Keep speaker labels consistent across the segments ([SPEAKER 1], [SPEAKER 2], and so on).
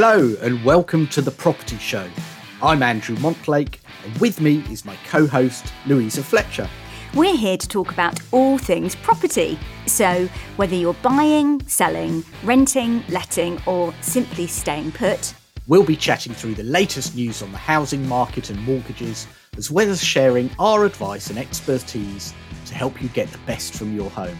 [SPEAKER 1] Hello and welcome to the Property Show. I'm Andrew Montlake, and with me is my co host, Louisa Fletcher.
[SPEAKER 2] We're here to talk about all things property. So, whether you're buying, selling, renting, letting, or simply staying put,
[SPEAKER 1] We'll be chatting through the latest news on the housing market and mortgages, as well as sharing our advice and expertise to help you get the best from your home.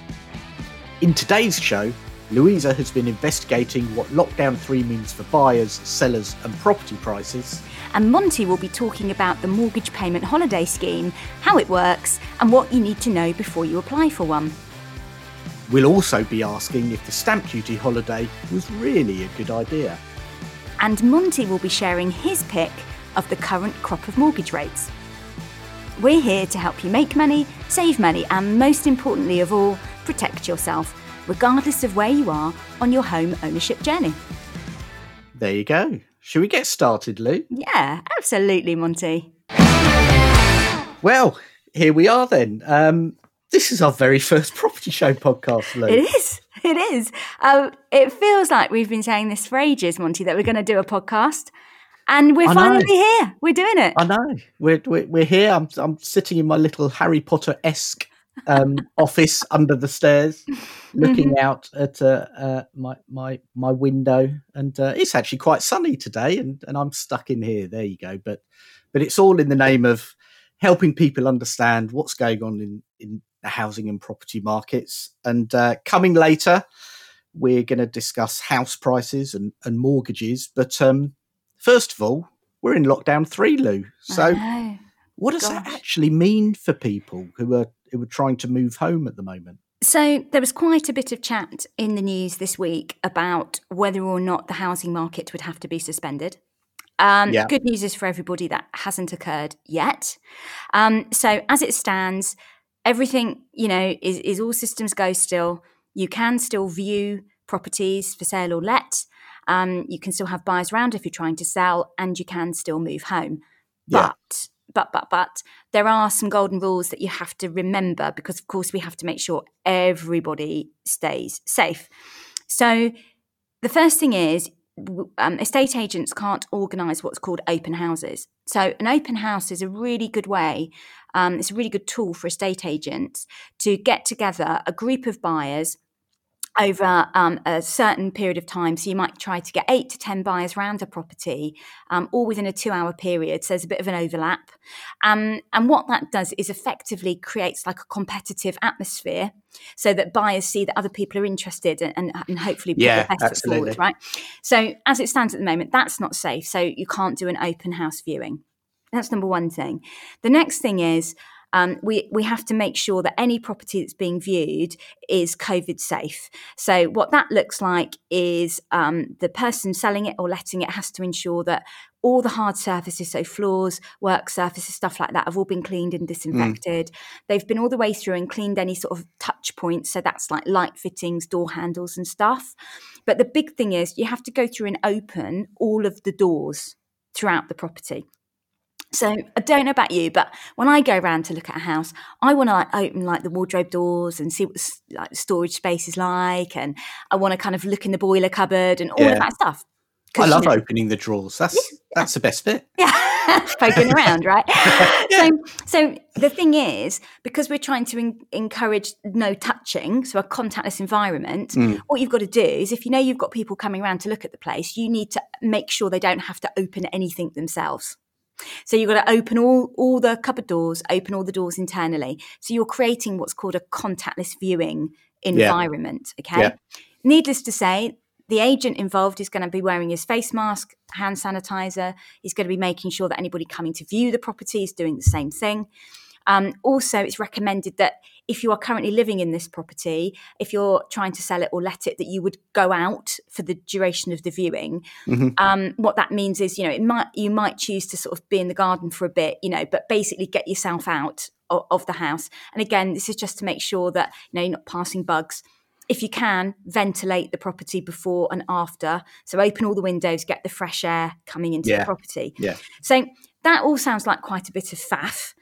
[SPEAKER 1] In today's show, Louisa has been investigating what Lockdown 3 means for buyers, sellers, and property prices.
[SPEAKER 2] and Monty will be talking about the mortgage payment holiday scheme, how it works, and what you need to know before you apply for one.
[SPEAKER 1] We'll also be asking if the stamp duty holiday was really a good idea.
[SPEAKER 2] And Monty will be sharing his pick of the current crop of mortgage rates. We're here to help you make money, save money, and most importantly of all, protect yourself, regardless of where you are on your home ownership journey.
[SPEAKER 1] There you go. Should we get started, Lou?
[SPEAKER 2] Yeah, absolutely, Monty.
[SPEAKER 1] Well, here we are then. Um, this is our very first property show podcast, Lou.
[SPEAKER 2] It is. It is. Um, it feels like we've been saying this for ages, Monty, that we're going to do a podcast. And we're finally here. We're doing it.
[SPEAKER 1] I know. We're, we're, we're here. I'm, I'm sitting in my little Harry Potter esque um, office under the stairs, looking
[SPEAKER 2] Mm-hmm.
[SPEAKER 1] out at uh, uh, my, my, my window. And uh, it's actually quite sunny today, and, and I'm stuck in here. There you go. But, but it's all in the name of helping people understand what's going on in, in the housing and property markets. And uh, coming later, we're going to discuss house prices and, and mortgages. But um, first of all, we're in lockdown three, Lou. So. What does that actually mean for people who are who are trying to move home at the moment?
[SPEAKER 2] So there was quite a bit of chat in the news this week about whether or not the housing market would have to be suspended. Um,
[SPEAKER 1] Yeah.
[SPEAKER 2] Good news is for everybody that hasn't occurred yet. Um, so as it stands, everything you know is, is all systems go still. You can still view properties for sale or let. Um, you can still have buyers around if you're trying to sell, and you can still move home.
[SPEAKER 1] Yeah.
[SPEAKER 2] But but but but there are some golden rules that you have to remember because of course we have to make sure everybody stays safe. So the first thing is um, estate agents can't organise what's called open houses. So an open house is a really good way. Um, it's a really good tool for estate agents to get together a group of buyers over um, a certain period of time. So you might try to get eight to 10 buyers around a property, um, all within a two hour period. So there's a bit of an overlap. Um, and what that does is effectively creates like a competitive atmosphere so that buyers see that other people are interested and, and, and hopefully put
[SPEAKER 1] Yeah,
[SPEAKER 2] their best foot
[SPEAKER 1] absolutely.
[SPEAKER 2] forward, right? So as it stands at the moment, that's not safe. So you can't do an open house viewing. That's number one thing. The next thing is um, we we have to make sure that any property that's being viewed is COVID safe. So what that looks like is um, the person selling it or letting it has to ensure that all the hard surfaces, so floors, work surfaces, stuff like that, have all been cleaned and disinfected. They've been all the way through and cleaned any sort of touch points. So that's like light fittings, door handles, and stuff. But the big thing is you have to go through and open all of the doors throughout the property. So I don't know about you, but when I go around to look at a house, I want to like open like the wardrobe doors and see what like the storage space is like, and I want to kind of look in the boiler cupboard and all
[SPEAKER 1] Yeah.
[SPEAKER 2] of that stuff.
[SPEAKER 1] I
[SPEAKER 2] 'Cause, you
[SPEAKER 1] love
[SPEAKER 2] know-
[SPEAKER 1] opening the drawers. That's that's the best bit.
[SPEAKER 2] yeah, poking around, right? So, so the thing is, because we're trying to en- encourage no touching, so a contactless environment,
[SPEAKER 1] Mm.
[SPEAKER 2] what you've got to do is, if you know you've got people coming around to look at the place, you need to make sure they don't have to open anything themselves. So you've got to open all, all the cupboard doors, open all the doors internally. So you're creating what's called a contactless viewing environment. Okay.
[SPEAKER 1] Yeah.
[SPEAKER 2] Needless to say, the agent involved is going to be wearing his face mask, hand sanitizer. He's going to be making sure that anybody coming to view the property is doing the same thing. Um, also, it's recommended that if you are currently living in this property, if you're trying to sell it or let it, that you would go out for the duration of the viewing.
[SPEAKER 1] Mhm.
[SPEAKER 2] Um, what that means is, you know, it might you might choose to sort of be in the garden for a bit, you know, but basically get yourself out of, of the house. And again, this is just to make sure that you know you're not passing bugs. If you can, ventilate the property before and after. So open all the windows, get the fresh air coming into
[SPEAKER 1] Yeah.
[SPEAKER 2] the property.
[SPEAKER 1] Yeah.
[SPEAKER 2] So that all sounds like quite a bit of faff.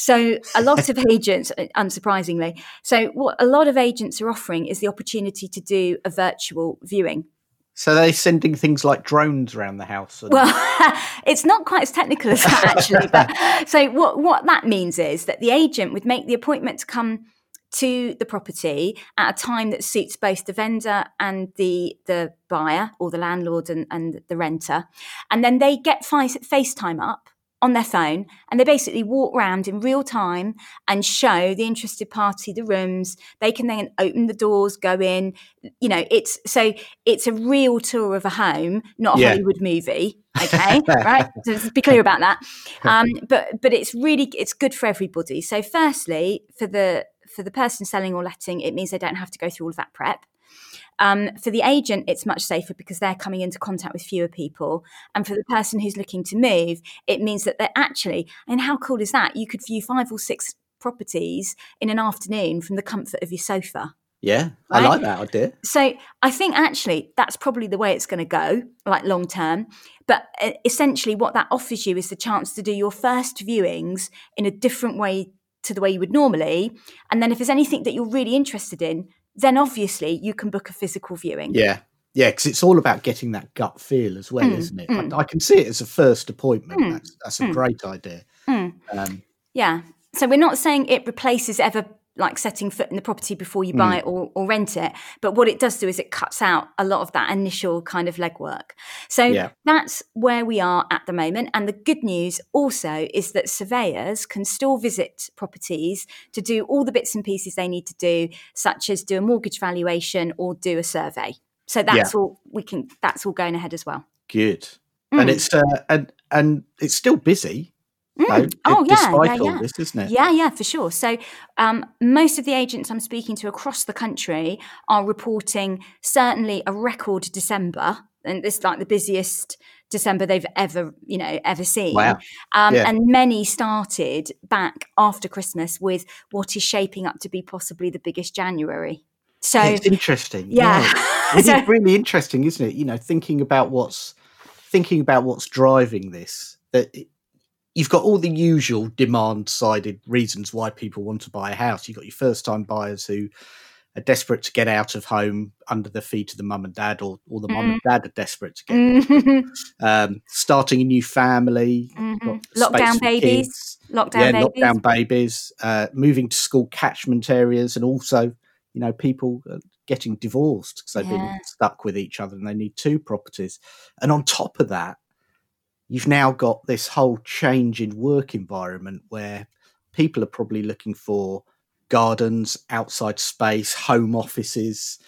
[SPEAKER 2] So a lot of agents, uh, unsurprisingly, so what a lot of agents are offering is the opportunity to do a virtual viewing.
[SPEAKER 1] So they're sending things like drones around the house.
[SPEAKER 2] And- well, it's not quite as technical as that actually. but so what what that means is that the agent would make the appointment to come to the property at a time that suits both the vendor and the the buyer or the landlord and, and the renter, and then they get face, FaceTime up on their phone and they basically walk around in real time and show the interested party the rooms. They can then open the doors go in you know it's so it's a real tour of a home not a yeah. hollywood movie okay right? So let's be clear about that. Um, but but it's really it's good for everybody. So firstly for the for the person selling or letting it means they don't have to go through all of that prep um, for the agent, it's much safer because they're coming into contact with fewer people. And for the person who's looking to move, it means that they're actually, and how cool is that? You could view five or six properties in an afternoon from the comfort of your sofa.
[SPEAKER 1] Yeah, right? I like that idea.
[SPEAKER 2] So I think actually that's probably the way it's going to go, like long term. But essentially, what that offers you is the chance to do your first viewings in a different way to the way you would normally. And then if there's anything that you're really interested in, then obviously you can book a physical viewing.
[SPEAKER 1] Yeah. Yeah, because it's all about getting that gut feel as well, mm, isn't it? Mm. I, I, can see it as a first appointment. Mm, that's, that's a mm. great idea.
[SPEAKER 2] Mm. Um, yeah. So we're not saying it replaces ever like setting foot in the property before you buy mm. it or, or, rent it. But what it does do is it cuts out a lot of that initial kind of legwork. So yeah. that's where we are at the moment. And the good news also is that surveyors can still visit properties to do all the bits and pieces they need to do, such as do a mortgage valuation or do a survey. So that's yeah. all we can. That's all going ahead as well.
[SPEAKER 1] Good. Mm. And it's uh, and and it's still busy.
[SPEAKER 2] Mm. oh yeah,
[SPEAKER 1] yeah,
[SPEAKER 2] yeah.
[SPEAKER 1] This, isn't it?
[SPEAKER 2] Yeah, yeah, for sure. So um, most of the agents I'm speaking to across the country are reporting certainly a record December, and this is like the busiest December they've ever, you know, ever seen.
[SPEAKER 1] Wow.
[SPEAKER 2] Um, yeah. And many started back after Christmas with what is shaping up to be possibly the biggest January. So
[SPEAKER 1] it's interesting.
[SPEAKER 2] Yeah,
[SPEAKER 1] yeah. it's so, really interesting, isn't it? You know, thinking about what's thinking about what's driving this. That you've got all the usual demand sided reasons why people want to buy a house. You've got your first time buyers who are desperate to get out of home under the feet of the mum and dad, or, or the mm. mum and mm-hmm. dad are desperate to get mm-hmm. um, starting a new family,
[SPEAKER 2] mm-hmm. lockdown babies, kids, lockdown yeah, babies,
[SPEAKER 1] lockdown babies, uh, moving to school catchment areas, and also, you know, people getting divorced because they've yeah. been stuck with each other and they need two properties. And on top of that, you've now got this whole change in work environment where people are probably looking for gardens, outside space, home offices,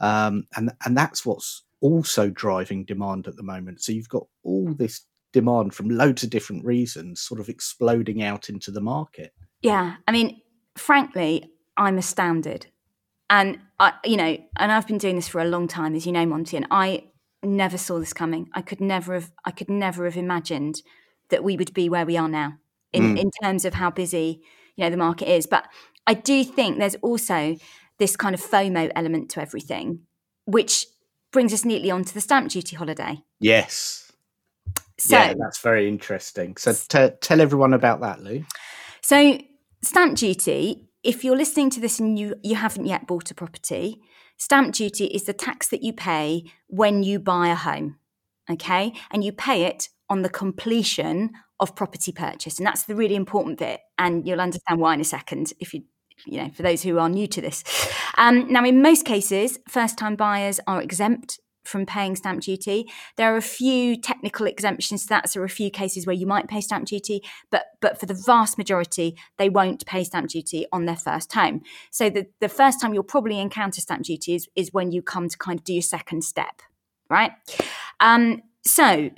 [SPEAKER 1] um, and and that's what's also driving demand at the moment. So you've got all this demand from loads of different reasons, sort of exploding out into the market.
[SPEAKER 2] Yeah, I mean, frankly, I'm astounded, and I, you know, and I've been doing this for a long time, as you know, Monty, and I never saw this coming. I could never have I could never have imagined that we would be where we are now in, mm. in terms of how busy, you know, the market is. But I do think there's also this kind of FOMO element to everything, which brings us neatly onto the stamp duty holiday.
[SPEAKER 1] Yes. So, yeah, that's very interesting. So t- tell everyone about that, Lou.
[SPEAKER 2] So stamp duty, if you're listening to this and you, you haven't yet bought a property, Stamp duty is the tax that you pay when you buy a home. Okay. And you pay it on the completion of property purchase. And that's the really important bit. And you'll understand why in a second if you you know, for those who are new to this. Um, now, in most cases, first time buyers are exempt from paying stamp duty. There are a few technical exemptions to that. So there are a few cases where you might pay stamp duty, but but for the vast majority, they won't pay stamp duty on their first home. So the, the first time you'll probably encounter stamp duty is, is when you come to kind of do your second step, right? Um, so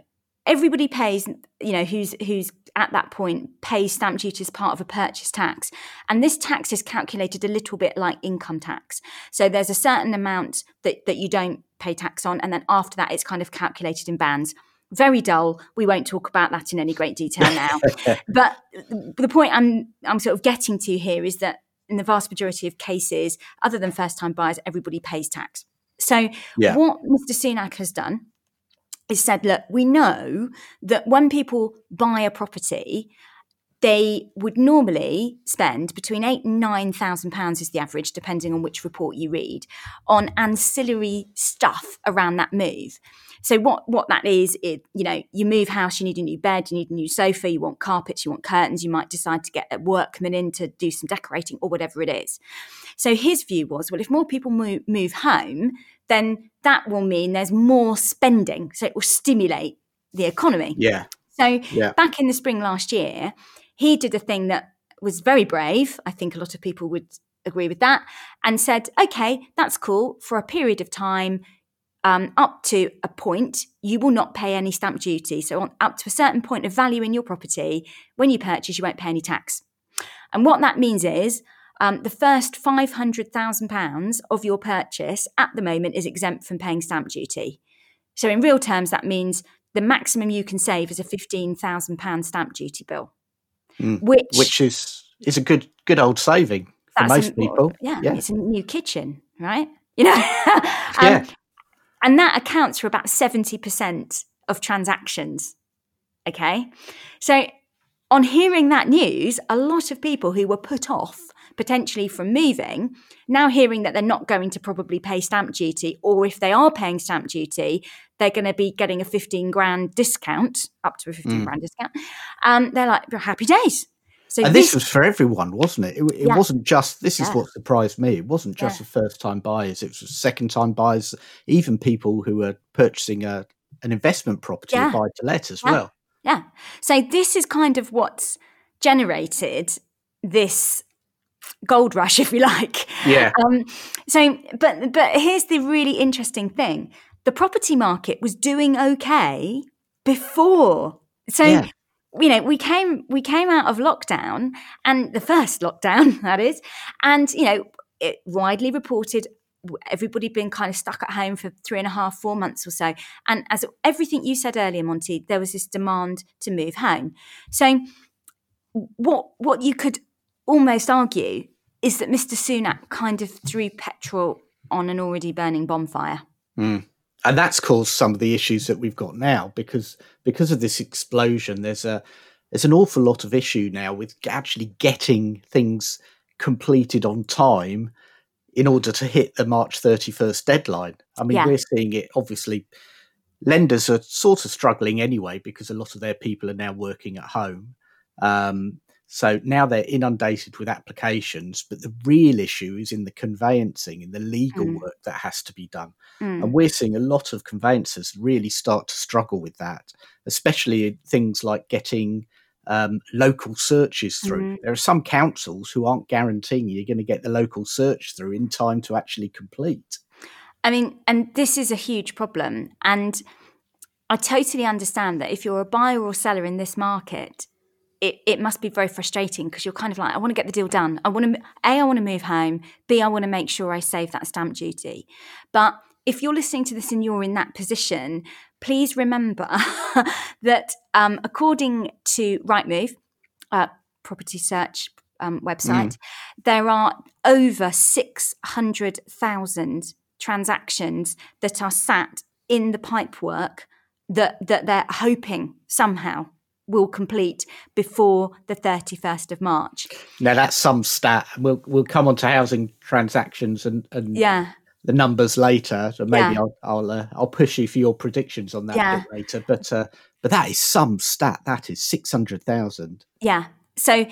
[SPEAKER 2] everybody pays, you know, who's who's at that point pays stamp duty as part of a purchase tax. And this tax is calculated a little bit like income tax. So there's a certain amount that, that you don't pay tax on. And then after that, it's kind of calculated in bands. Very dull. We won't talk about that in any great detail now. but the point I'm I'm sort of getting to here is that in the vast majority of cases, other than first time buyers, everybody pays tax. So yeah. what Mr. Sunak has done is said, look, we know that when people buy a property, they would normally spend between eight and nine thousand pounds is the average, depending on which report you read, on ancillary stuff around that move. So what what that is, it you know, you move house, you need a new bed, you need a new sofa, you want carpets, you want curtains, you might decide to get a workman in to do some decorating or whatever it is. So his view was, well, if more people move, move home, then that will mean there's more spending, so it will stimulate the economy.
[SPEAKER 1] Yeah.
[SPEAKER 2] So
[SPEAKER 1] Yeah.
[SPEAKER 2] back in the spring last year, he did a thing that was very brave. I think a lot of people would agree with that, and said, okay, that's cool. For a period of time, um, up to a point, you will not pay any stamp duty. So, on, up to a certain point of value in your property, when you purchase, you won't pay any tax. And what that means is um, the first £500,000 of your purchase at the moment is exempt from paying stamp duty. So, in real terms, that means the maximum you can save is a £15,000 stamp duty bill,
[SPEAKER 1] Mm.
[SPEAKER 2] which,
[SPEAKER 1] Which is is a good good old saving for most
[SPEAKER 2] a-
[SPEAKER 1] people.
[SPEAKER 2] Yeah,
[SPEAKER 1] Yeah.
[SPEAKER 2] it's a new kitchen, right? You know, um,
[SPEAKER 1] Yeah.
[SPEAKER 2] and that accounts for about seventy percent of transactions. Okay, so on hearing that news, a lot of people who were put off potentially from moving now hearing that they're not going to probably pay stamp duty, or if they are paying stamp duty, they're going to be getting a fifteen grand discount, up to a fifteen
[SPEAKER 1] Mm.
[SPEAKER 2] grand discount. Um, they're like happy days. So
[SPEAKER 1] and this was for everyone, wasn't it? It, it
[SPEAKER 2] Yeah.
[SPEAKER 1] wasn't just. This is
[SPEAKER 2] Yeah.
[SPEAKER 1] what surprised me. It wasn't just
[SPEAKER 2] Yeah.
[SPEAKER 1] the first time buyers. It was second time buyers, even people who were purchasing a an investment property
[SPEAKER 2] Yeah.
[SPEAKER 1] buy to let as well.
[SPEAKER 2] Yeah. So this is kind of what's generated this gold rush, if you like.
[SPEAKER 1] Yeah.
[SPEAKER 2] Um, so, but but here's the really interesting thing: the property market was doing okay before. So.
[SPEAKER 1] Yeah.
[SPEAKER 2] You know, we came we came out of lockdown, and the first lockdown that is, and you know, it widely reported everybody been kind of stuck at home for three and a half, four months or so. And as everything you said earlier, Monty, there was this demand to move home. So what what you could almost argue is that Mr. Sunak kind of threw petrol on an already burning bonfire.
[SPEAKER 1] Mm. And that's caused some of the issues that we've got now because because of this explosion. There's a there's an awful lot of issue now with actually getting things completed on time in order to hit the March 31st deadline. I mean,
[SPEAKER 2] Yeah.
[SPEAKER 1] we're seeing it obviously. Lenders are sort of struggling anyway because a lot of their people are now working at home. Um, so now they're inundated with applications, but the real issue is in the conveyancing and the legal
[SPEAKER 2] Mm.
[SPEAKER 1] work that has to be done.
[SPEAKER 2] Mm.
[SPEAKER 1] And we're seeing a lot of conveyancers really start to struggle with that, especially things like getting um, local searches through.
[SPEAKER 2] Mhm.
[SPEAKER 1] There are some councils who aren't guaranteeing you're going to get the local search through in time to actually complete.
[SPEAKER 2] I mean, and this is a huge problem. And I totally understand that if you're a buyer or seller in this market, it, it must be very frustrating because you're kind of like, I want to get the deal done. I want to, A, I want to move home. B, I want to make sure I save that stamp duty. But if you're listening to this and you're in that position, please remember that um, according to Rightmove, uh, property search um, website, there are over 600,000 transactions that are sat in the pipework that, that they're hoping somehow will complete before the 31st of March.
[SPEAKER 1] Now that's some stat. We'll we'll come on to housing transactions and, and
[SPEAKER 2] Yeah.
[SPEAKER 1] the numbers later. So maybe
[SPEAKER 2] Yeah.
[SPEAKER 1] I'll I'll uh, I'll push you for your predictions on that
[SPEAKER 2] Yeah.
[SPEAKER 1] bit later. But uh, but that is some stat. That is six hundred thousand.
[SPEAKER 2] Yeah. So,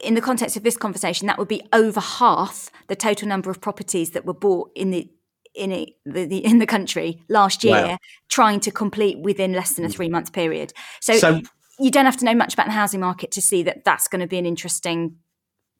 [SPEAKER 2] in the context of this conversation, that would be over half the total number of properties that were bought in the in it, the, the in the country last year,
[SPEAKER 1] Wow.
[SPEAKER 2] trying to complete within less than a three month period. So,
[SPEAKER 1] So
[SPEAKER 2] you don't have to know much about the housing market to see that that's going to be an interesting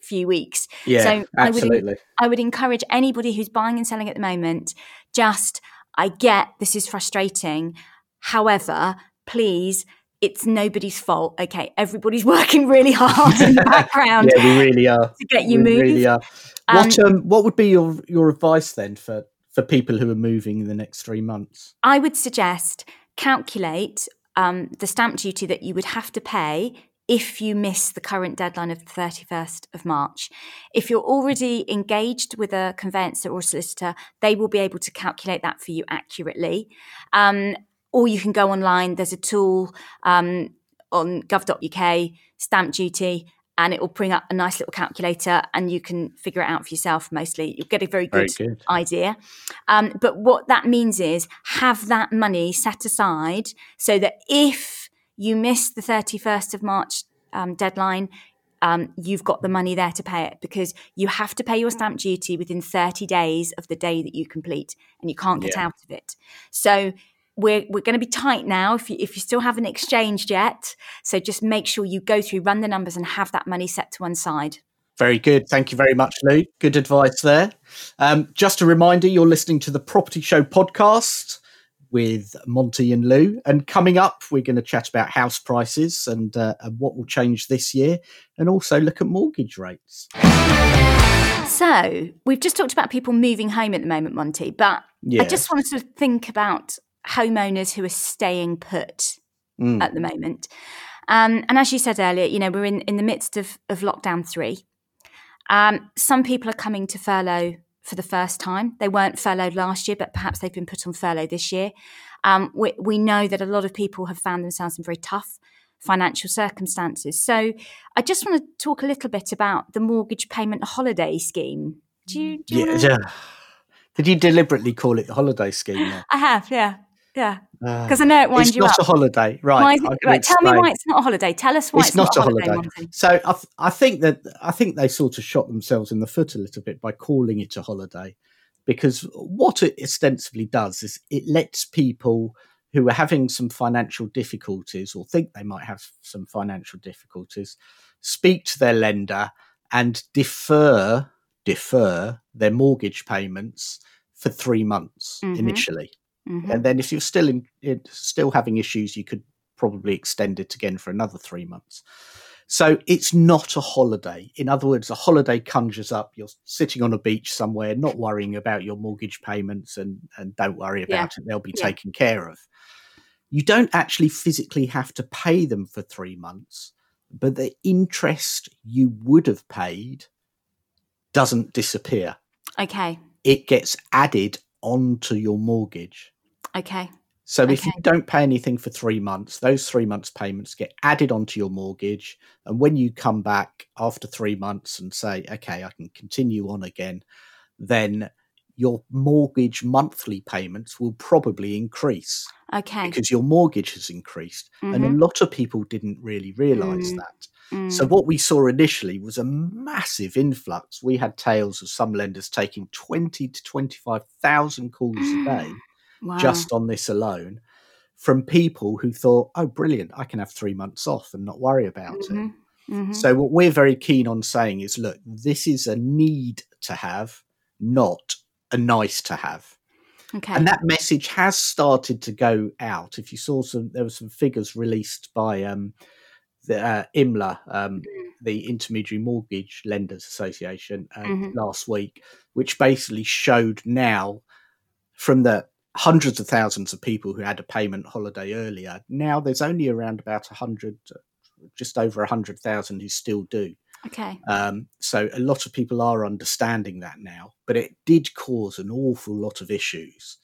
[SPEAKER 2] few weeks.
[SPEAKER 1] yeah,
[SPEAKER 2] so I would
[SPEAKER 1] absolutely.
[SPEAKER 2] I would encourage anybody who's buying and selling at the moment, just, I get this is frustrating. However, please, it's nobody's fault. Okay. Everybody's working really hard in the background
[SPEAKER 1] yeah, we really are.
[SPEAKER 2] to get you
[SPEAKER 1] we
[SPEAKER 2] moved.
[SPEAKER 1] really are.
[SPEAKER 2] Um,
[SPEAKER 1] What um what would be your your advice then for for people who are moving in the next three months?
[SPEAKER 2] I would suggest calculate um, the stamp duty that you would have to pay if you miss the current deadline of the 31st of March. If you're already engaged with a conveyancer or solicitor, they will be able to calculate that for you accurately. Um, or you can go online, there's a tool. Um, on gov.uk, stamp duty, and it will bring up a nice little calculator and you can figure it out for yourself mostly. You'll get a very good,
[SPEAKER 1] Very good.
[SPEAKER 2] idea. Um, but what that means is have that money set aside so that if you miss the 31st of March um, deadline, um, you've got the money there to pay it because you have to pay your stamp duty within 30 days of the day that you complete and you can't get
[SPEAKER 1] Yeah.
[SPEAKER 2] out of it. So we're, we're going to be tight now if you, if you still haven't exchanged yet. So just make sure you go through, run the numbers, and have that money set to one side.
[SPEAKER 1] Very good. Thank you very much, Lou. Good advice there. Um, just a reminder you're listening to the Property Show podcast with Monty and Lou. And coming up, we're going to chat about house prices and, uh, and what will change this year and also look at mortgage rates.
[SPEAKER 2] So we've just talked about people moving home at the moment, Monty, but
[SPEAKER 1] Yeah.
[SPEAKER 2] I just wanted to think about homeowners who are staying put
[SPEAKER 1] Mm.
[SPEAKER 2] at the moment. Um, and as you said earlier, you know, we're in, in the midst of, of lockdown three. Um, some people are coming to furlough for the first time. They weren't furloughed last year, but perhaps they've been put on furlough this year. Um, we, we know that a lot of people have found themselves in very tough financial circumstances. So I just want to talk a little bit about the mortgage payment holiday scheme. Do you? Do you
[SPEAKER 1] yeah, yeah. Did you deliberately call it the holiday scheme?
[SPEAKER 2] I have, yeah, yeah.
[SPEAKER 1] Uh,
[SPEAKER 2] Because I know it winds you up.
[SPEAKER 1] it's not a holiday, right?
[SPEAKER 2] Why right, tell me why it's not a holiday. Tell us why it's,
[SPEAKER 1] it's not, a holiday.
[SPEAKER 2] Monty.
[SPEAKER 1] So I, th- I think that I think they sort of shot themselves in the foot a little bit by calling it a holiday, because what it ostensibly does is it lets people who are having some financial difficulties or think they might have some financial difficulties speak to their lender and defer defer their mortgage payments for three months
[SPEAKER 2] Mhm.
[SPEAKER 1] initially
[SPEAKER 2] Mhm.
[SPEAKER 1] and then if you're still in, in still having issues you could probably extend it again for another three months. So it's not a holiday. In other words a holiday conjures up. You're sitting on a beach somewhere not worrying about your mortgage payments and and don't worry
[SPEAKER 2] Yeah.
[SPEAKER 1] about it. They'll be
[SPEAKER 2] Yeah.
[SPEAKER 1] taken care of. You don't actually physically have to pay them for three months but the interest you would have paid doesn't disappear.
[SPEAKER 2] Okay,
[SPEAKER 1] it gets added onto your mortgage
[SPEAKER 2] okay,
[SPEAKER 1] so if you don't pay anything for three months, those three months payments get added onto your mortgage. And when you come back after three months and say, okay, I can continue on again, then your mortgage monthly payments will probably increase
[SPEAKER 2] okay.
[SPEAKER 1] because your mortgage has increased. And a
[SPEAKER 2] Mhm.
[SPEAKER 1] lot of people didn't really realize
[SPEAKER 2] Mm.
[SPEAKER 1] that.
[SPEAKER 2] Mm.
[SPEAKER 1] So what we saw initially was a massive influx. We had tales of some lenders taking 20 to 25,000 calls a day
[SPEAKER 2] wow.
[SPEAKER 1] just on this alone from people who thought, oh, brilliant, I can have three months off and not worry about it.
[SPEAKER 2] Mhm. Mhm.
[SPEAKER 1] So, what we're very keen on saying is, look, this is a need to have, not a nice to have.
[SPEAKER 2] okay.
[SPEAKER 1] And that message has started to go out. If you saw some, there were some figures released by um, the uh, IMLA, um, the Intermediary Mortgage Lenders Association, uh,
[SPEAKER 2] Mhm.
[SPEAKER 1] last week, which basically showed now from the hundreds of thousands of people who had a payment holiday earlier, now there's only around about a hundred, just over a hundred thousand who still do.
[SPEAKER 2] okay.
[SPEAKER 1] Um, so a lot of people are understanding that now, but it did cause an awful lot of issues.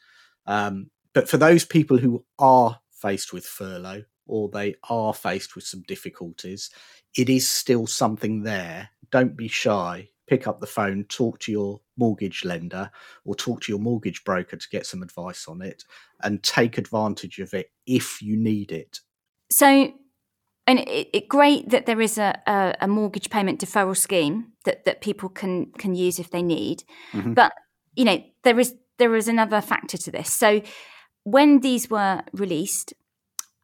[SPEAKER 1] Um, but for those people who are faced with furlough or they are faced with some difficulties, it is still something there. Don't be shy. Pick up the phone, talk to your mortgage lender or talk to your mortgage broker to get some advice on it and take advantage of it if you need it.
[SPEAKER 2] So, and it, it great that there is a, a, a mortgage payment deferral scheme that, that people can can use if they need.
[SPEAKER 1] Mhm.
[SPEAKER 2] But you know, there is there is another factor to this. So, when these were released,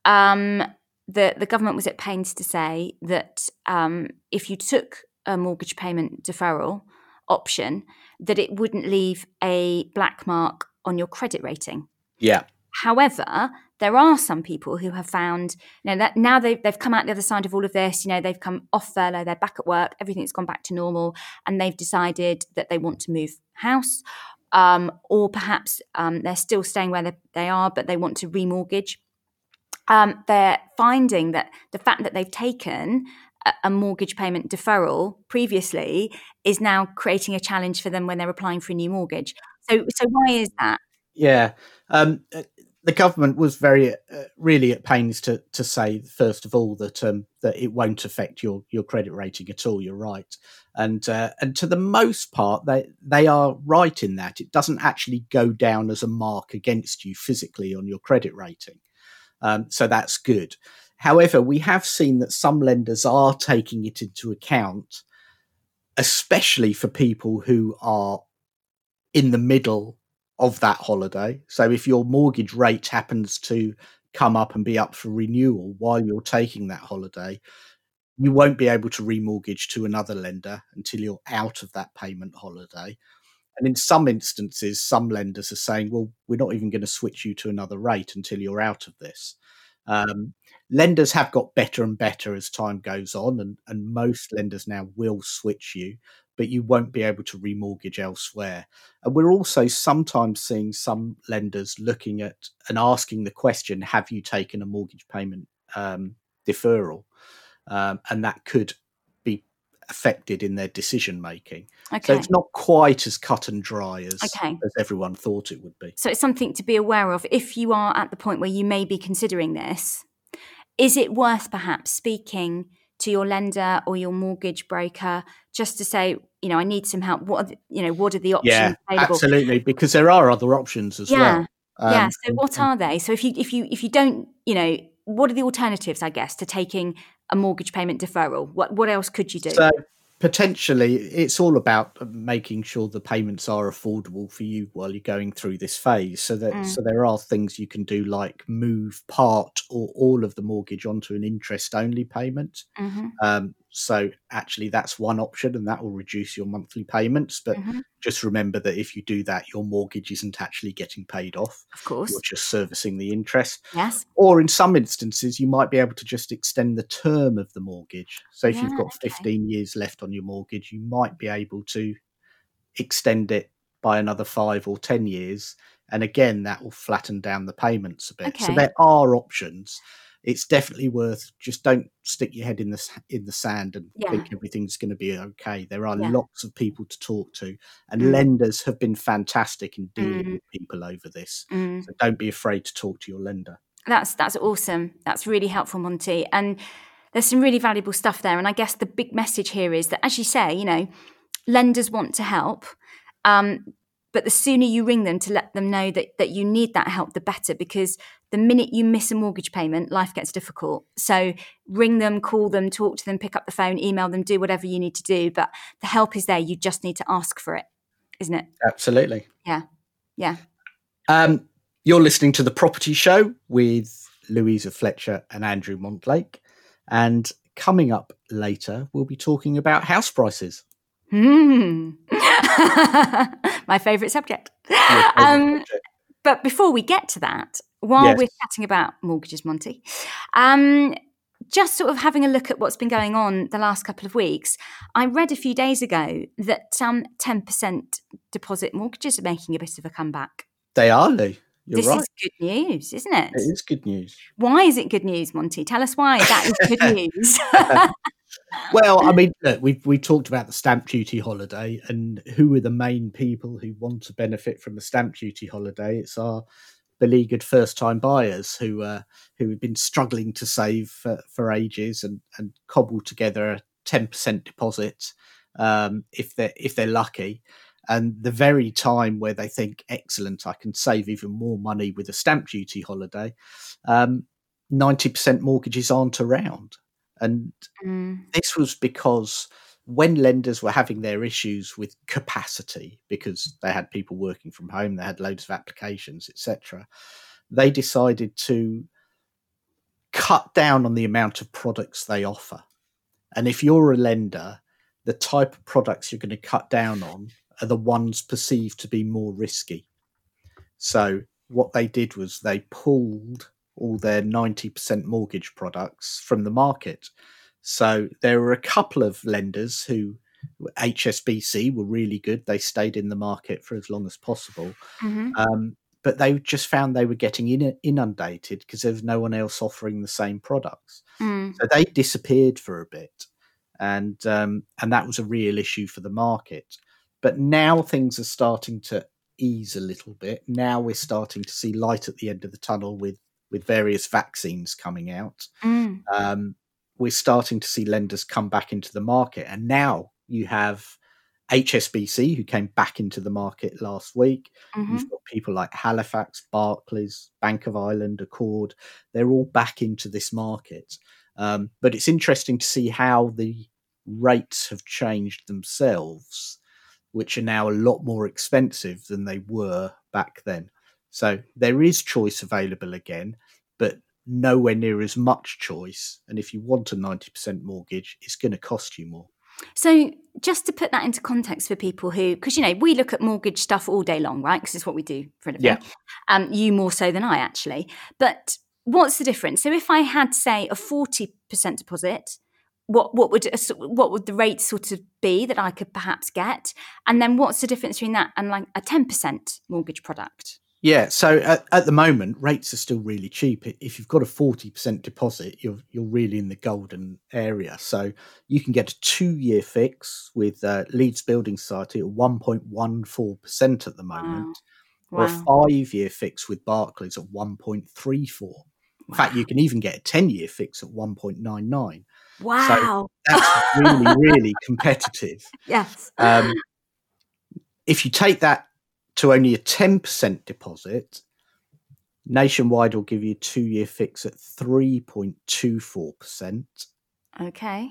[SPEAKER 2] um, the the government was at pains to say that um, if you took a mortgage payment deferral option, that it wouldn't leave a black mark on your credit rating.
[SPEAKER 1] Yeah.
[SPEAKER 2] However, there are some people who have found you know, that now they've, they've come out the other side of all of this. You know, they've come off furlough, they're back at work, everything's gone back to normal, and they've decided that they want to move house, um, or perhaps um, they're still staying where they, they are, but they want to remortgage. Um, they're finding that the fact that they've taken a, mortgage payment deferral previously is now creating a challenge for them when they're applying for a new mortgage. So, so why is that?
[SPEAKER 1] Yeah. Um, uh, the government was very, uh, really at pains to to say first of all that um, that it won't affect your your credit rating at all. You're right, and uh, and to the most part, they they are right in that it doesn't actually go down as a mark against you physically on your credit rating. Um, so that's good. However, we have seen that some lenders are taking it into account, especially for people who are in the middle of that holiday. So if your mortgage rate happens to come up and be up for renewal while you're taking that holiday, you won't be able to remortgage to another lender until you're out of that payment holiday. And in some instances, some lenders are saying, well, we're not even going to switch you to another rate until you're out of this. Um, lenders have got better and better as time goes on, and, and most lenders now will switch you but you won't be able to remortgage elsewhere. And we're also sometimes seeing some lenders looking at and asking the question Have you taken a mortgage payment um, deferral? Um, and that could be affected in their decision making. Okay. So it's not quite as cut and dry as, okay. as everyone thought it would be.
[SPEAKER 2] So it's something to be aware of if you are at the point where you may be considering this. Is it worth perhaps speaking to your lender or your mortgage broker just to say, you know, I need some help. What are the, you know, what are the options
[SPEAKER 1] yeah, available? Absolutely, because there are other options as
[SPEAKER 2] yeah.
[SPEAKER 1] well.
[SPEAKER 2] Um, yeah. So what are they? So if you if you if you don't, you know, what are the alternatives, I guess, to taking a mortgage payment deferral? What what else could you do?
[SPEAKER 1] So potentially it's all about making sure the payments are affordable for you while you're going through this phase so that mm. so there are things you can do like move part or all of the mortgage onto an interest only payment mm-hmm. um, so actually, that's one option, and that will reduce your monthly payments. But mm-hmm. just remember that if you do that, your mortgage isn't actually getting paid off.
[SPEAKER 2] Of course,
[SPEAKER 1] you're just servicing the interest.
[SPEAKER 2] Yes.
[SPEAKER 1] Or in some instances, you might be able to just extend the term of the mortgage. So if yeah, you've got 15 okay. years left on your mortgage, you might be able to extend it by another five or 10 years. And again, that will flatten down the payments a bit. Okay. So there are options it's definitely worth just don't stick your head in the in the sand and yeah. think everything's going to be okay. There are yeah. lots of people to talk to, and mm. lenders have been fantastic in dealing mm. with people over this. Mm. So don't be afraid to talk to your lender.
[SPEAKER 2] That's that's awesome. That's really helpful, Monty. And there's some really valuable stuff there. And I guess the big message here is that, as you say, you know, lenders want to help. Um, but the sooner you ring them to let them know that, that you need that help, the better, because the minute you miss a mortgage payment, life gets difficult. So ring them, call them, talk to them, pick up the phone, email them, do whatever you need to do. But the help is there. You just need to ask for it, isn't it?
[SPEAKER 1] Absolutely.
[SPEAKER 2] Yeah. Yeah.
[SPEAKER 1] Um, you're listening to The Property Show with Louisa Fletcher and Andrew Montlake. And coming up later, we'll be talking about house prices.
[SPEAKER 2] Hmm. My favourite subject. Um, subject. But before we get to that, while yes. we're chatting about mortgages, Monty, um, just sort of having a look at what's been going on the last couple of weeks, I read a few days ago that um, 10% deposit mortgages are making a bit of a comeback.
[SPEAKER 1] They are, Lee. You're
[SPEAKER 2] this
[SPEAKER 1] right.
[SPEAKER 2] is good news, isn't it?
[SPEAKER 1] It is good news.
[SPEAKER 2] Why is it good news, Monty? Tell us why that is good news.
[SPEAKER 1] well, I mean, look, we've we talked about the stamp duty holiday, and who are the main people who want to benefit from the stamp duty holiday? It's our beleaguered first-time buyers who uh, who have been struggling to save for, for ages and and cobble together a ten percent deposit um, if they're if they're lucky. And the very time where they think, excellent, I can save even more money with a stamp duty holiday, um, 90% mortgages aren't around. And mm. this was because when lenders were having their issues with capacity because they had people working from home, they had loads of applications, etc., they decided to cut down on the amount of products they offer. And if you're a lender, the type of products you're going to cut down on are the ones perceived to be more risky. So what they did was they pulled all their 90% mortgage products from the market. So there were a couple of lenders who HSBC were really good. They stayed in the market for as long as possible. Mm-hmm. Um, but they just found they were getting inundated because there was no one else offering the same products. Mm. So they disappeared for a bit. And um, and that was a real issue for the market. But now things are starting to ease a little bit. Now we're starting to see light at the end of the tunnel with with various vaccines coming out.
[SPEAKER 2] Mm.
[SPEAKER 1] Um, we're starting to see lenders come back into the market, and now you have HSBC who came back into the market last week.
[SPEAKER 2] Mhm.
[SPEAKER 1] You've got people like Halifax, Barclays, Bank of Ireland, Accord. They're all back into this market. Um, but it's interesting to see how the rates have changed themselves, which are now a lot more expensive than they were back then. So there is choice available again, but nowhere near as much choice. And if you want a 90% mortgage, it's going to cost you more.
[SPEAKER 2] So, just to put that into context for people who, because you know, we look at mortgage stuff all day long, right? Because it's what we do for a living.
[SPEAKER 1] Yeah.
[SPEAKER 2] Um, you more so than I actually. But what's the difference? So, if I had, say, a forty percent deposit, what what would what would the rate sort of be that I could perhaps get? And then what's the difference between that and like a ten percent mortgage product?
[SPEAKER 1] Yeah, so at, at the moment, rates are still really cheap. If you've got a forty percent deposit, you're you're really in the golden area. So you can get a two-year fix with uh, Leeds Building Society at one point one four percent at the moment, or a five-year fix with Barclays at one point three four. In fact, you can even get a ten-year fix at one point nine nine.
[SPEAKER 2] Wow.
[SPEAKER 1] That's really really competitive.
[SPEAKER 2] yes.
[SPEAKER 1] Um, if you take that to only a 10% deposit, Nationwide will give you a two year fix at 3.24%,
[SPEAKER 2] Okay.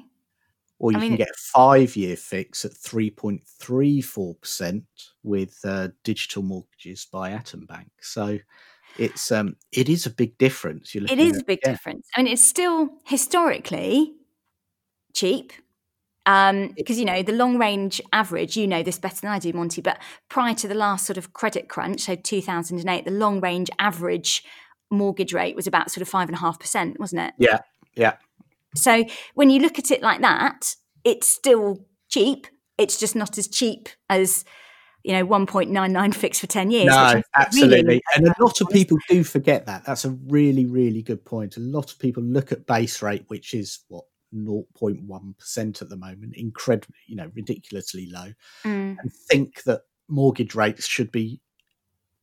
[SPEAKER 1] or you
[SPEAKER 2] I mean,
[SPEAKER 1] can get a five year fix at 3.34% with uh, digital mortgages by Atom Bank. So it's um, it is a big difference. You're
[SPEAKER 2] It is a big
[SPEAKER 1] yeah.
[SPEAKER 2] difference. I mean, it's still historically cheap Um, because you know the long range average. You know this better than I do, Monty. But prior to the last sort of credit crunch, so two thousand and eight, the long range average mortgage rate was about sort of five and a half percent, wasn't it?
[SPEAKER 1] Yeah, yeah.
[SPEAKER 2] So when you look at it like that, it's still cheap. It's just not as cheap as you know one point nine nine fixed for ten years.
[SPEAKER 1] No, absolutely.
[SPEAKER 2] really
[SPEAKER 1] and a lot of people do forget that. That's a really, really good point. A lot of people look at base rate, which is what 0.1% at the moment, incredibly, you know, ridiculously low,
[SPEAKER 2] Mm,
[SPEAKER 1] and think that mortgage rates should be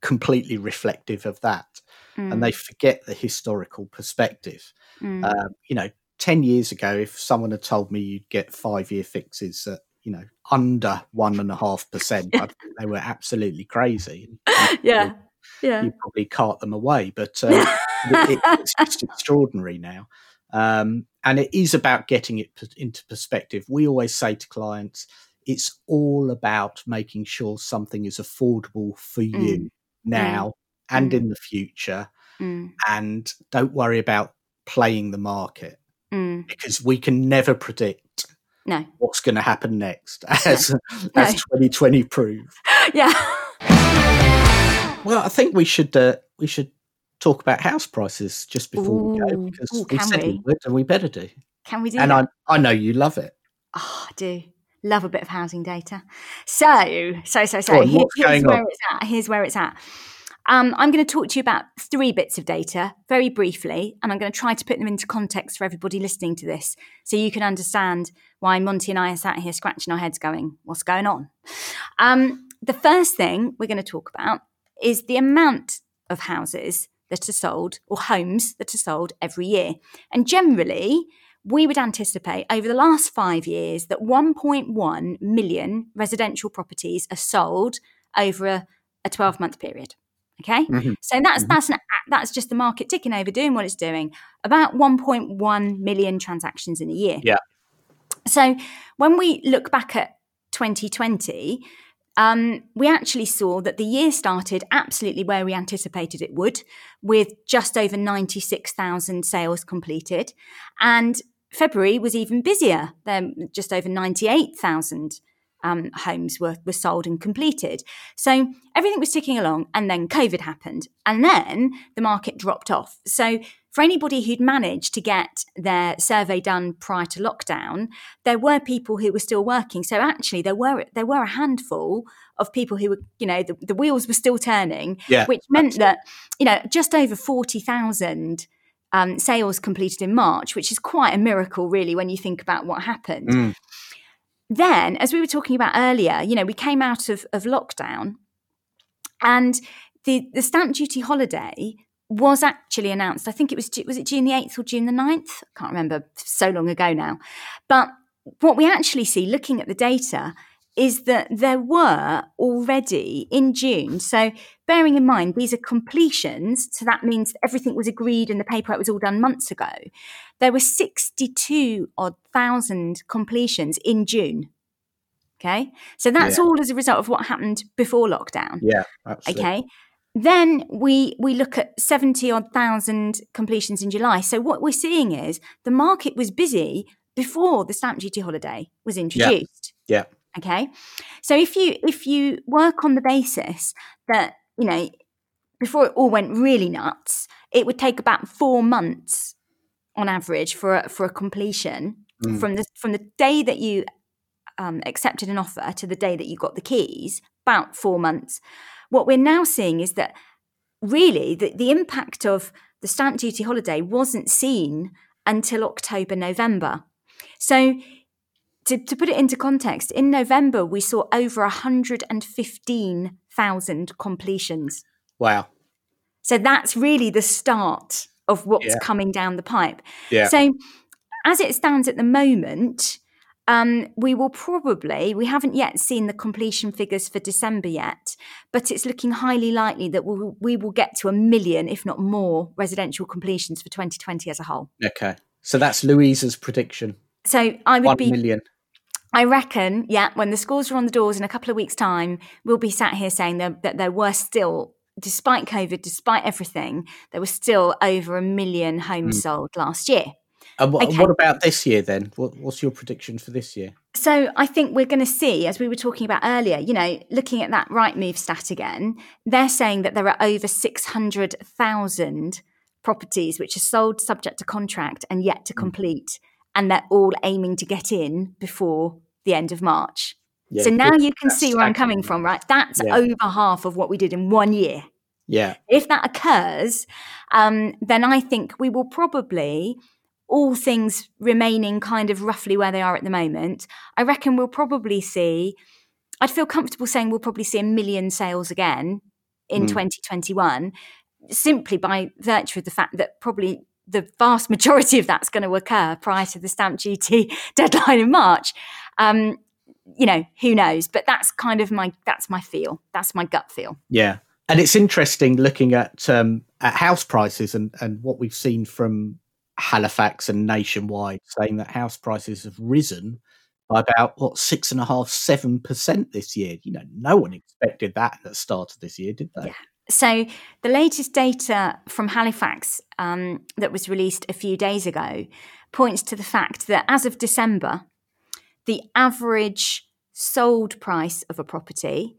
[SPEAKER 1] completely reflective of that.
[SPEAKER 2] mm,
[SPEAKER 1] And they forget the historical perspective.
[SPEAKER 2] mm.
[SPEAKER 1] Um, you know, 10 years ago, if someone had told me you'd get five year fixes at, you know, under one and a half percent, I think they were absolutely crazy.
[SPEAKER 2] Yeah, yeah.
[SPEAKER 1] you probably cart them away, but uh, it, it's just extraordinary now. Um, and it is about getting it into perspective. We always say to clients, it's all about making sure something is affordable for you now and
[SPEAKER 2] Mm.
[SPEAKER 1] in the future.
[SPEAKER 2] Mm,
[SPEAKER 1] And don't worry about playing the market
[SPEAKER 2] mm.
[SPEAKER 1] because we can never predict
[SPEAKER 2] No.
[SPEAKER 1] what's going to happen next, as, as 2020 proved.
[SPEAKER 2] Yeah.
[SPEAKER 1] Well, I think we should uh, we should talk about house prices just before we go because
[SPEAKER 2] Ooh,
[SPEAKER 1] we
[SPEAKER 2] can
[SPEAKER 1] said we
[SPEAKER 2] we?
[SPEAKER 1] would, and we better do.
[SPEAKER 2] Can we do
[SPEAKER 1] and
[SPEAKER 2] that?
[SPEAKER 1] I I know you love it.
[SPEAKER 2] Oh, I do. Love a bit of housing data. So, so, so, so.
[SPEAKER 1] On,
[SPEAKER 2] here-
[SPEAKER 1] what's
[SPEAKER 2] here's
[SPEAKER 1] going
[SPEAKER 2] where
[SPEAKER 1] on?
[SPEAKER 2] it's at. Here's where it's at. Um, I'm going to talk to you about three bits of data very briefly, and I'm going to try to put them into context for everybody listening to this so you can understand why Monty and I are sat here scratching our heads going, What's going on? Um, the first thing we're going to talk about is the amount of houses that are sold or homes that are sold every year. And generally, we would anticipate over the last five years that 1.1 million residential properties are sold over a, a 12 month period. Okay,
[SPEAKER 1] Mhm.
[SPEAKER 2] so that's
[SPEAKER 1] Mhm.
[SPEAKER 2] that's an, that's just the market ticking over, doing what it's doing. About 1.1 million transactions in a year.
[SPEAKER 1] Yeah.
[SPEAKER 2] So when we look back at 2020, um, we actually saw that the year started absolutely where we anticipated it would, with just over 96,000 sales completed. And February was even busier. Then just over 98,000 um, homes were, were sold and completed. So everything was ticking along, and then COVID happened, and then the market dropped off. So for anybody who'd managed to get their survey done prior to lockdown, there were people who were still working. So actually, there were there were a handful of people who were, you know, the, the wheels were still turning,
[SPEAKER 1] Yeah,
[SPEAKER 2] which meant that, you know, just over forty thousand. Um, sales completed in March, which is quite a miracle, really, when you think about what happened
[SPEAKER 1] Mm.
[SPEAKER 2] then, as we were talking about earlier, you know, we came out of, of lockdown And the, the stamp duty holiday was actually announced. I think it was was it June the eighth or June the 9th? I can't remember. So long ago now. But what we actually see, looking at the data, is that there were already in June. So bearing in mind these are completions, so that means everything was agreed and the paperwork was all done months ago. There were sixty-two odd thousand completions in June. Okay, so that's
[SPEAKER 1] Yeah.
[SPEAKER 2] all as a result of what happened before lockdown.
[SPEAKER 1] Yeah, absolutely.
[SPEAKER 2] Okay. Then we we look at 70 odd thousand completions in July. So what we're seeing is the market was busy before the stamp duty holiday was introduced.
[SPEAKER 1] Yeah.
[SPEAKER 2] Okay. So if you if you work on the basis that, you know, before it all went really nuts, it would take about 4 months on average for a, for a completion
[SPEAKER 1] Mm.
[SPEAKER 2] from the from the day that you um, accepted an offer to the day that you got the keys, about four months. What we're now seeing is that really the, the impact of the stamp duty holiday wasn't seen until October, November. So, to, to put it into context, in November, we saw over 115,000 completions.
[SPEAKER 1] Wow.
[SPEAKER 2] So, that's really the start of what's
[SPEAKER 1] Yeah.
[SPEAKER 2] coming down the pipe.
[SPEAKER 1] Yeah.
[SPEAKER 2] So, as it stands at the moment, um, we will probably, we haven't yet seen the completion figures for December yet, but it's looking highly likely that we'll, we will get to a million, if not more, residential completions for 2020 as a whole.
[SPEAKER 1] Okay. So that's Louisa's prediction.
[SPEAKER 2] So I would
[SPEAKER 1] One
[SPEAKER 2] be,
[SPEAKER 1] million.
[SPEAKER 2] I reckon, yeah, when the schools are on the doors in a couple of weeks' time, we'll be sat here saying that, that there were still, despite COVID, despite everything, there were still over a million homes sold last year.
[SPEAKER 1] And what,
[SPEAKER 2] Okay.
[SPEAKER 1] what about this year then? What, what's your prediction for this year?
[SPEAKER 2] So I think we're going to see, as we were talking about earlier, you know, looking at that Rightmove stat again, they're saying that there are over 600,000 properties which are sold subject to contract and yet to complete. And they're all aiming to get in before the end of March.
[SPEAKER 1] Yeah,
[SPEAKER 2] so now you can see where I'm coming from, right? That's
[SPEAKER 1] Yeah.
[SPEAKER 2] over half of what we did in one year
[SPEAKER 1] Yeah.
[SPEAKER 2] if that occurs, um, then I think we will probably, all things remaining kind of roughly where they are at the moment, I reckon we'll probably see, I'd feel comfortable saying we'll probably see a million sales again in
[SPEAKER 1] Mm.
[SPEAKER 2] 2021, simply by virtue of the fact that probably the vast majority of that's going to occur prior to the stamp duty deadline in March. Um, you know, who knows? But that's kind of my that's my feel. That's my gut feel.
[SPEAKER 1] Yeah. And it's interesting looking at um, at house prices and, and what we've seen from Halifax and Nationwide saying that house prices have risen by about what six and a half, seven percent this year. You know, no one expected that at the start of this year, did they?
[SPEAKER 2] Yeah. So the latest data from Halifax um, that was released a few days ago points to the fact that as of December, the average sold price of a property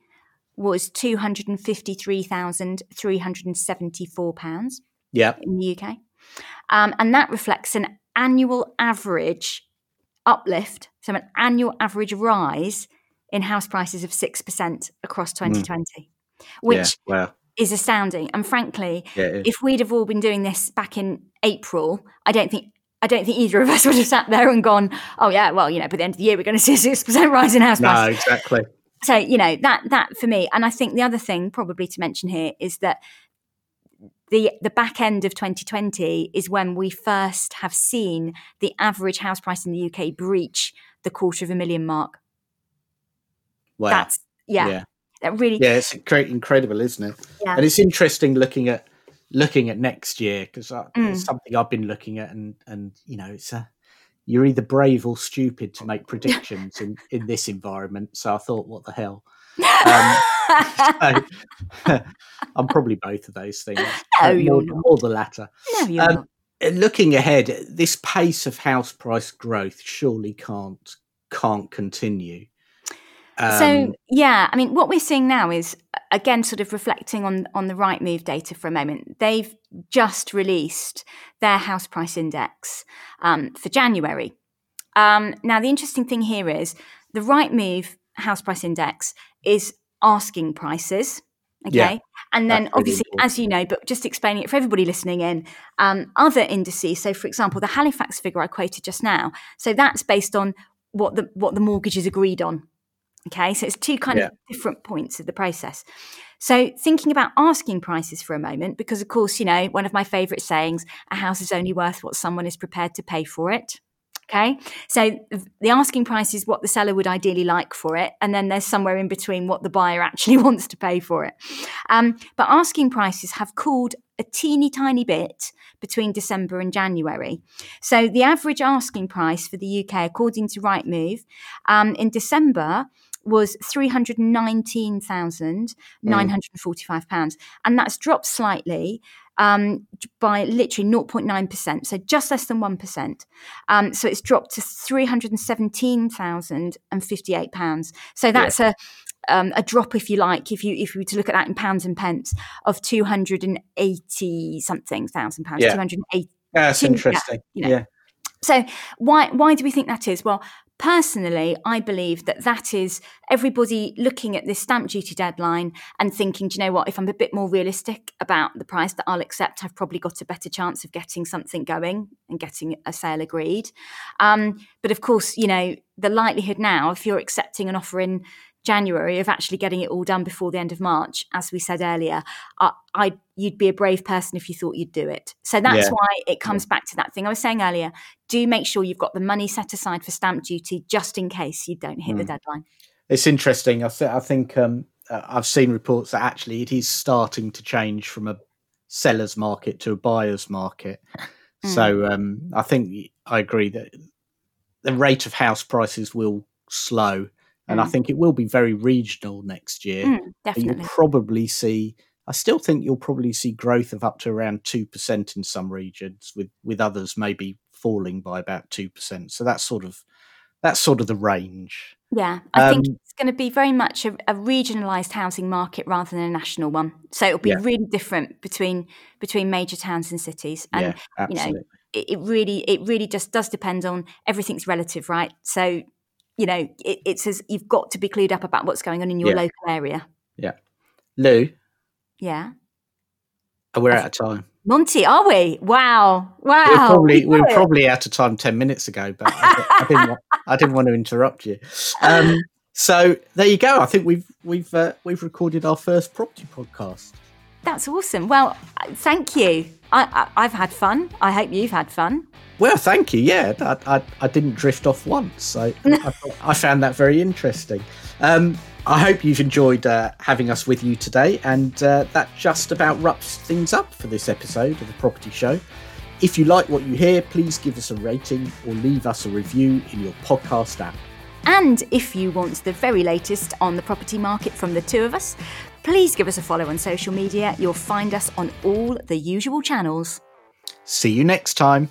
[SPEAKER 2] was two hundred and fifty-three thousand three hundred and seventy-four pounds
[SPEAKER 1] Yeah.
[SPEAKER 2] in the UK, um, and that reflects an annual average uplift, so an annual average rise in house prices of six percent across 2020, which
[SPEAKER 1] yeah. Wow.
[SPEAKER 2] is astounding. And frankly,
[SPEAKER 1] Yeah.
[SPEAKER 2] if we'd have all been doing this back in April, I don't think I don't think either of us would have sat there and gone, "Oh yeah, well, you know, by the end of the year, we're going to see a six percent rise in house
[SPEAKER 1] no,
[SPEAKER 2] prices."
[SPEAKER 1] exactly.
[SPEAKER 2] So you know that that for me, and I think the other thing probably to mention here is that the the back end of 2020 is when we first have seen the average house price in the UK breach the quarter of a million mark.
[SPEAKER 1] Wow.
[SPEAKER 2] That's yeah,
[SPEAKER 1] yeah.
[SPEAKER 2] that really
[SPEAKER 1] Yeah, it's incre- incredible, isn't it?
[SPEAKER 2] Yeah.
[SPEAKER 1] And it's interesting looking at looking at next year because
[SPEAKER 2] Mm.
[SPEAKER 1] it's something I've been looking at, and and you know, it's a you're either brave or stupid to make predictions in in this environment. So I thought, what the hell? Um, so, I'm probably both of those things.
[SPEAKER 2] No,
[SPEAKER 1] but
[SPEAKER 2] you're
[SPEAKER 1] more, more the latter.
[SPEAKER 2] no, you're
[SPEAKER 1] Um,
[SPEAKER 2] not.
[SPEAKER 1] Uh, Looking ahead, this pace of house price growth surely can't can't continue.
[SPEAKER 2] so
[SPEAKER 1] Um,
[SPEAKER 2] yeah, I mean, what we're seeing now is again sort of reflecting on on the Rightmove data for a moment. They've just released their house price index um, for January. Um, now, the interesting thing here is the Rightmove house price index is asking prices. Okay.
[SPEAKER 1] Yeah,
[SPEAKER 2] and then obviously,
[SPEAKER 1] important.
[SPEAKER 2] as you know, but just explaining it for everybody listening in, um, other indices. So, for example, the Halifax figure I quoted just now. So that's based on what the what the mortgage is agreed on. Okay, so it's two kind yeah. of different points of the process. So, thinking about asking prices for a moment, because of course, you know, one of my favorite sayings a house is only worth what someone is prepared to pay for it. Okay. So the asking price is what the seller would ideally like for it. And then there's somewhere in between what the buyer actually wants to pay for it. Um, but asking prices have cooled a teeny tiny bit between December and January. So the average asking price for the UK, according to Rightmove, um, in December was £319,945. Mm. And that's dropped slightly um, by literally 0.9%, so just less than 1%. Um, so it's dropped to £317,058. So that's yeah. a um, a drop, if you like, if you if you were to look at that in pounds and pence, of two hundred and eighty something thousand pounds,
[SPEAKER 1] yeah.
[SPEAKER 2] two hundred eighty.
[SPEAKER 1] That's interesting. Yeah, you know. yeah.
[SPEAKER 2] So why why do we think that is? Well, Personally, I believe that that is everybody looking at this stamp duty deadline and thinking, do you know what, if I'm a bit more realistic about the price that I'll accept, I've probably got a better chance of getting something going and getting a sale agreed. Um, but of course, you know, the likelihood now, if you're accepting an offer in January of actually getting it all done before the end of March, as we said earlier, I, I you'd be a brave person if you thought you'd do it. So that's yeah. why it comes back to that thing I was saying earlier. Do make sure you've got the money set aside for stamp duty just in case you don't hit mm. the deadline.
[SPEAKER 1] It's interesting. I, th- I think um, uh, I've seen reports that actually it is starting to change from a seller's market to a buyer's market. Mm. So um, I think I agree that the rate of house prices will slow and mm. I think it will be very regional next year.
[SPEAKER 2] Mm, definitely.
[SPEAKER 1] You'll probably see. I still think you'll probably see growth of up to around two percent in some regions, with with others maybe falling by about two percent. So that's sort of that's sort of the range.
[SPEAKER 2] Yeah, I um, think it's going to be very much a, a, regionalised housing market rather than a national one. So it'll be yeah. really different between between major towns and cities. And
[SPEAKER 1] yeah, absolutely.
[SPEAKER 2] you know, it, it really it really just does depend on everything's relative, right? So you know, it, it says you've got to be clued up about what's going on in your yeah. local area.
[SPEAKER 1] Yeah. Lou.
[SPEAKER 2] Yeah.
[SPEAKER 1] Oh, we're out of time.
[SPEAKER 2] Monty, are we? Wow, wow.
[SPEAKER 1] We're probably we are probably out of time ten minutes ago, but I, I, didn't. Want, I didn't want to interrupt you. Um, so there you go. I think we've we've uh, we've recorded our first property podcast.
[SPEAKER 2] That's awesome. Well, thank you. I, I, have had fun. I hope you've had fun.
[SPEAKER 1] Well, thank you. Yeah, I, I, I didn't drift off once. So I, I, found that very interesting. Um, I hope you've enjoyed uh, having us with you today. And uh, that just about wraps things up for this episode of the Property Show. If you like what you hear, please give us a rating or leave us a review in your podcast app.
[SPEAKER 2] And if you want the very latest on the property market from the two of us, please give us a follow on social media. You'll find us on all the usual channels.
[SPEAKER 1] See you next time.